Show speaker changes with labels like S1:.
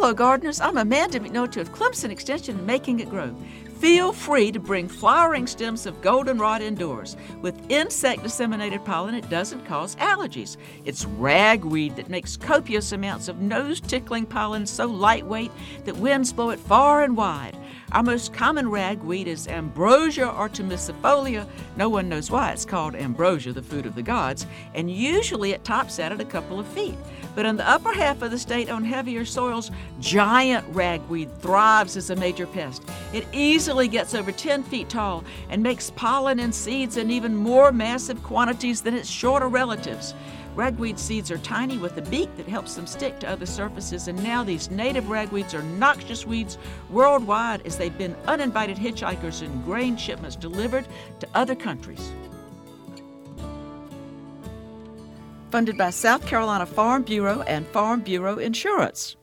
S1: Hello, gardeners. I'm Amanda McNulty of Clemson Extension and Making It Grow. Feel free to bring flowering stems of goldenrod indoors. With insect disseminated pollen, it doesn't cause allergies. It's ragweed that makes copious amounts of nose tickling pollen so lightweight that winds blow it far and wide. Our most common ragweed is Ambrosia artemisiifolia. No one knows why it's called ambrosia, the food of the gods, and usually it tops out at a couple of feet. But in the upper half of the state on heavier soils, giant ragweed thrives as a major pest. It easily gets over 10 feet tall and makes pollen and seeds in even more massive quantities than its shorter relatives. Ragweed seeds are tiny with a beak that helps them stick to other surfaces, and now these native ragweeds are noxious weeds worldwide as they've been uninvited hitchhikers in grain shipments delivered to other countries. Funded by South Carolina Farm Bureau and Farm Bureau Insurance.